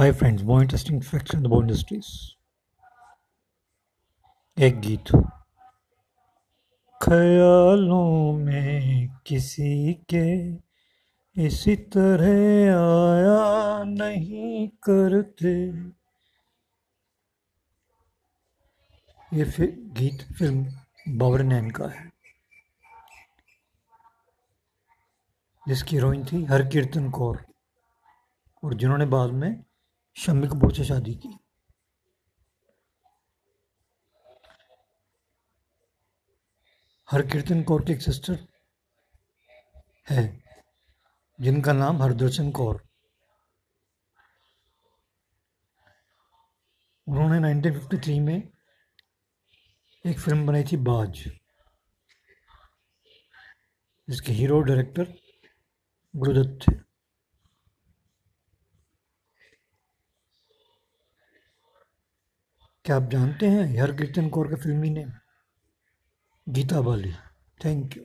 Hi friends more interesting facts in the bow industries. एक गीत। ख्यालों में किसी के इसी तरह आया नहीं करते। ये फिर गीत फ़िल्म बाबर नैन का है। जिसकी हीरोइन थी हर कीर्तन कौर। और जिन्होंने बाद में शम्मी कपूर से शादी की। हर कीर्तन कौर की एक सिस्टर है, जिनका नाम हरदर्शन कौर। उन्होंने 1953 में एक फ़िल्म बनाई थी, बाज। जिसके हीरो डायरेक्टर गुरुदत्त थे। क्या आप जानते हैं? हर कीर्तन कौर का फिल्मी name Geeta Bali. Thank you